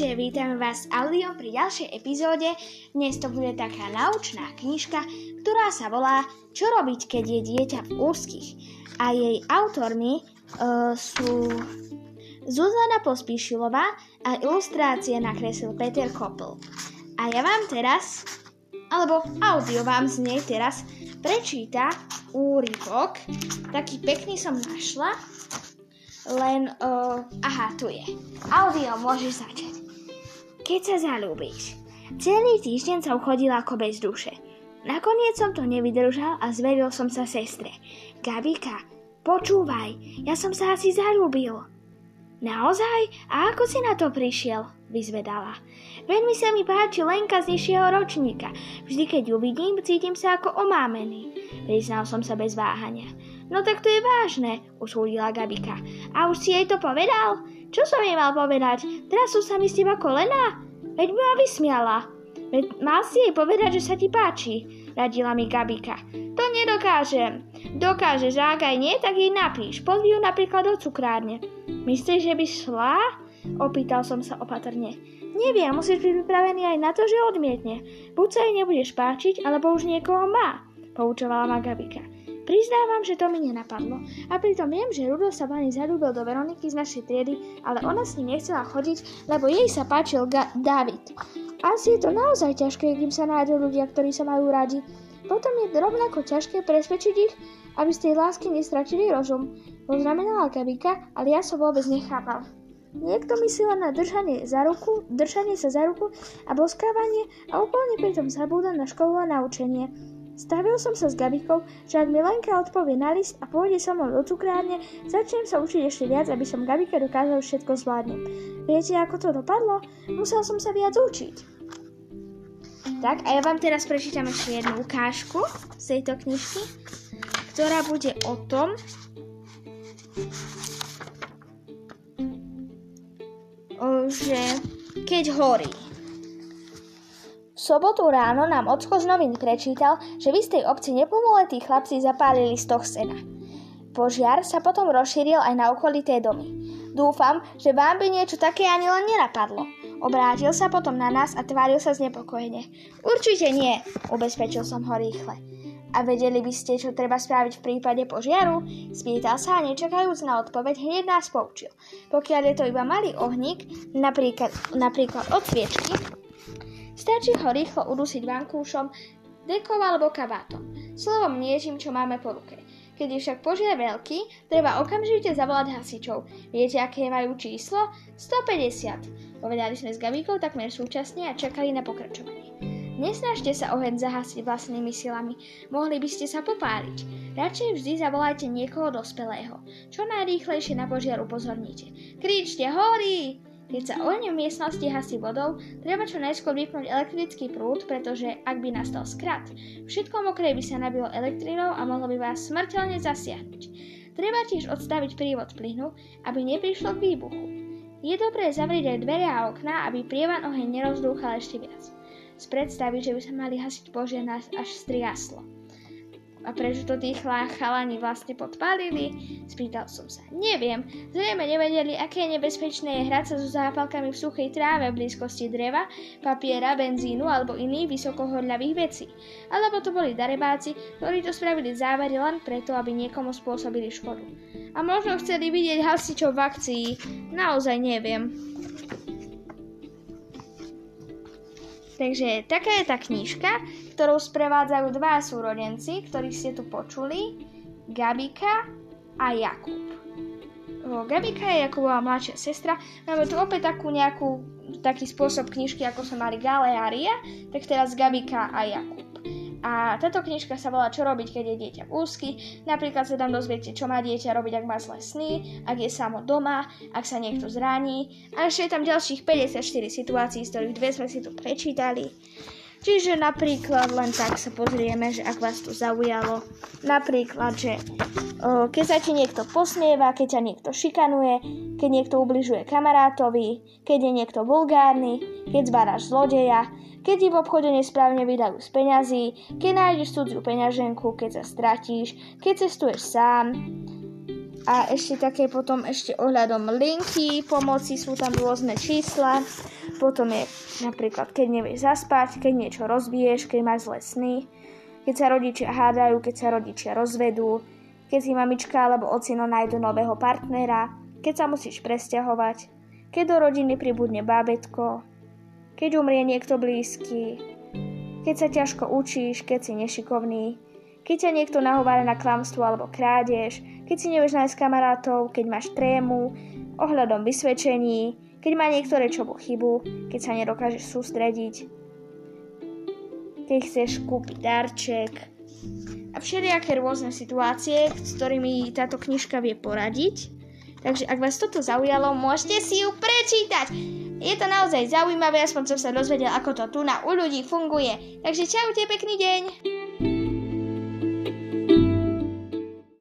Ahojte, vítam vás s audiom pri ďalšej epizóde. Dnes to bude taká naučná knižka, ktorá sa volá Čo robiť, keď je dieťa v úzkých. A jej autormi uh, sú Zuzana Pospíšilová a ilustrácie nakreslil Peter Koppel. A ja vám teraz, alebo audio vám z nej teraz prečíta úryvok. Taký pekný som našla len, uh, aha, tu je. Audio môžeš začať. Keď sa zalúbíš. Celý týždeň som chodila ako bez duše. Nakoniec som to nevydržal a zveril som sa sestre. Gabika, počúvaj, ja som sa asi zalúbil. Naozaj? A ako si na to prišiel? Vyzvedala. Veľmi sa mi páči Lenka z nižšieho ročníka. Vždy, keď ju vidím, cítim sa ako omámený. Priznal som sa bez váhania. No tak to je vážne, usúdila Gabika. A už si jej to povedal? Čo som jej mal povedať? Teraz sú sa mi s teba kolena? Veď ma vysmiala. Veď mal si jej povedať, že sa ti páči, radila mi Gabika. To nedokážem. Dokážeš, a ak aj nie, tak jej napíš. Pozvi ju napríklad do cukrárne. Myslíš, že by šla? Opýtal som sa opatrne. Neviem, musíš byť pripravený aj na to, že odmietne. Buď sa jej nebudeš páčiť, alebo už niekoho má, poučovala ma Gabika. Priznávam, že to mi nenapadlo. A pritom viem, že Rudo sa pani zarúbil do Veroniky z našej triedy, ale ona s ním nechcela chodiť, lebo jej sa páčil Ga- David. Asi je to naozaj ťažké, kým sa nájdú ľudia, ktorí sa majú radi. Potom je rovnako ťažké presvedčiť ich, aby z tej lásky nestratili rozum. Poznamenala Gabika, ale ja som vôbec nechápal. Niekto myslí len na držanie, za ruku, držanie sa za ruku a boskávanie a úplne pritom zabúda na školu a naučenie. Stavil som sa s Gabikou, že ak mi Lenka odpovie na list a pôjde so mnou do cukrárne, začnem sa učiť ešte viac, aby som Gabike dokázal všetko zvládnuť. Viete, ako to dopadlo? Musel som sa viac učiť. Tak, a ja vám teraz prečítam ešte jednu ukážku z tejto knižky, ktorá bude o tom, že keď horí sobotu ráno nám ocko z novín prečítal, že v istej obci neplnoletí chlapci zapálili stoch sena. Požiar sa potom rozšíril aj na okolité domy. Dúfam, že vám by niečo také ani len nenapadlo. Obrátil sa potom na nás a tváril sa znepokojene. Určite nie, ubezpečil som ho rýchle. A vedeli by ste, čo treba spraviť v prípade požiaru? Spýtal sa a nečakajúc na odpoveď, hneď nás poučil. Pokiaľ je to iba malý ohník, napríklad, napríklad od sviečky, Stačí ho rýchlo udusiť vankúšom, dekou alebo kabátom. Slovom niečím, čo máme po ruke. Keď je však požiar veľký, treba okamžite zavolať hasičov. Viete, aké majú číslo? 150. Povedali sme s Gabíkou takmer súčasne a čakali na pokračovanie. Nesnažte sa oheň zahasiť vlastnými silami, mohli by ste sa popáliť. Radšej vždy zavolajte niekoho dospelého. Čo najrýchlejšie na požiar upozorníte. Kríčte, horí! Keď sa v miestnosti hasí vodou, treba čo najskôr vypnúť elektrický prúd, pretože ak by nastal skrat, všetko mokré by sa nabilo elektrinou a mohlo by vás smrteľne zasiahnuť. Treba tiež odstaviť prívod plynu, aby neprišlo k výbuchu. Je dobré zavrieť aj dvere a okná, aby prievan oheň nerozdúchal ešte viac. Z predstavy, že by sa mali hasiť požiar nás až striaslo. A prečo to tí chalani vlastne podpálili? Spýtal som sa. Neviem, zrejme nevedeli, aké nebezpečné je hrať sa so zápalkami v suchej tráve v blízkosti dreva, papiera, benzínu alebo iných vysokohodľavých vecí. Alebo to boli darebáci, ktorí to spravili závery len preto, aby niekomu spôsobili škodu. A možno chceli vidieť hasičov v akcii. Naozaj neviem. Takže taká je tá knižka, ktorou sprevádzajú dva súrodenci, ktorých ste tu počuli, Gabika a Jakub. Gabika je Jakubová mladšia sestra. Máme tu opäť takú nejakú, taký spôsob knižky, ako sme mali Gale a Ria, tak teraz Gabika a Jakub. A táto knižka sa volá Čo robiť, keď je dieťa v úzky. Napríklad sa tam dozviete, čo má dieťa robiť, ak má zlé sny, ak je samo doma, ak sa niekto zraní. A ešte je tam ďalších 54 situácií, z ktorých dve sme si tu prečítali. Čiže napríklad len tak sa pozrieme, že ak vás to zaujalo. Napríklad, že o, keď sa ti niekto posmieva, keď ťa niekto šikanuje, keď niekto ubližuje kamarátovi, keď je niekto vulgárny, keď zbáraš zlodeja, keď ti v obchode nesprávne vydajú z peňazí, keď nájdeš cudziu peňaženku, keď sa stratíš, keď cestuješ sám, A ešte také potom ešte ohľadom linky pomoci sú tam rôzne čísla. Potom je napríklad, keď nevieš zaspať, keď niečo rozbiješ, keď máš zlé sny, keď sa rodičia hádajú, keď sa rodičia rozvedú, keď si mamička alebo ocino nájdu nového partnera, keď sa musíš presťahovať, keď do rodiny pribudne bábetko, keď umrie niekto blízky, keď sa ťažko učíš, keď si nešikovný, keď ťa niekto nahovára na klamstvo alebo krádež, keď si nevieš nájsť kamarátov, keď máš trému, ohľadom vysvedčení, keď má niektoré čobu chybu, keď sa nedokážeš sústrediť, keď chceš kúpiť darček a všelijaké rôzne situácie, s ktorými táto knižka vie poradiť. Takže ak vás toto zaujalo, môžete si ju prečítať. Je to naozaj zaujímavé, aspoň som sa dozvedel, ako to tu na u ľudí funguje. Takže čaute, pekný deň!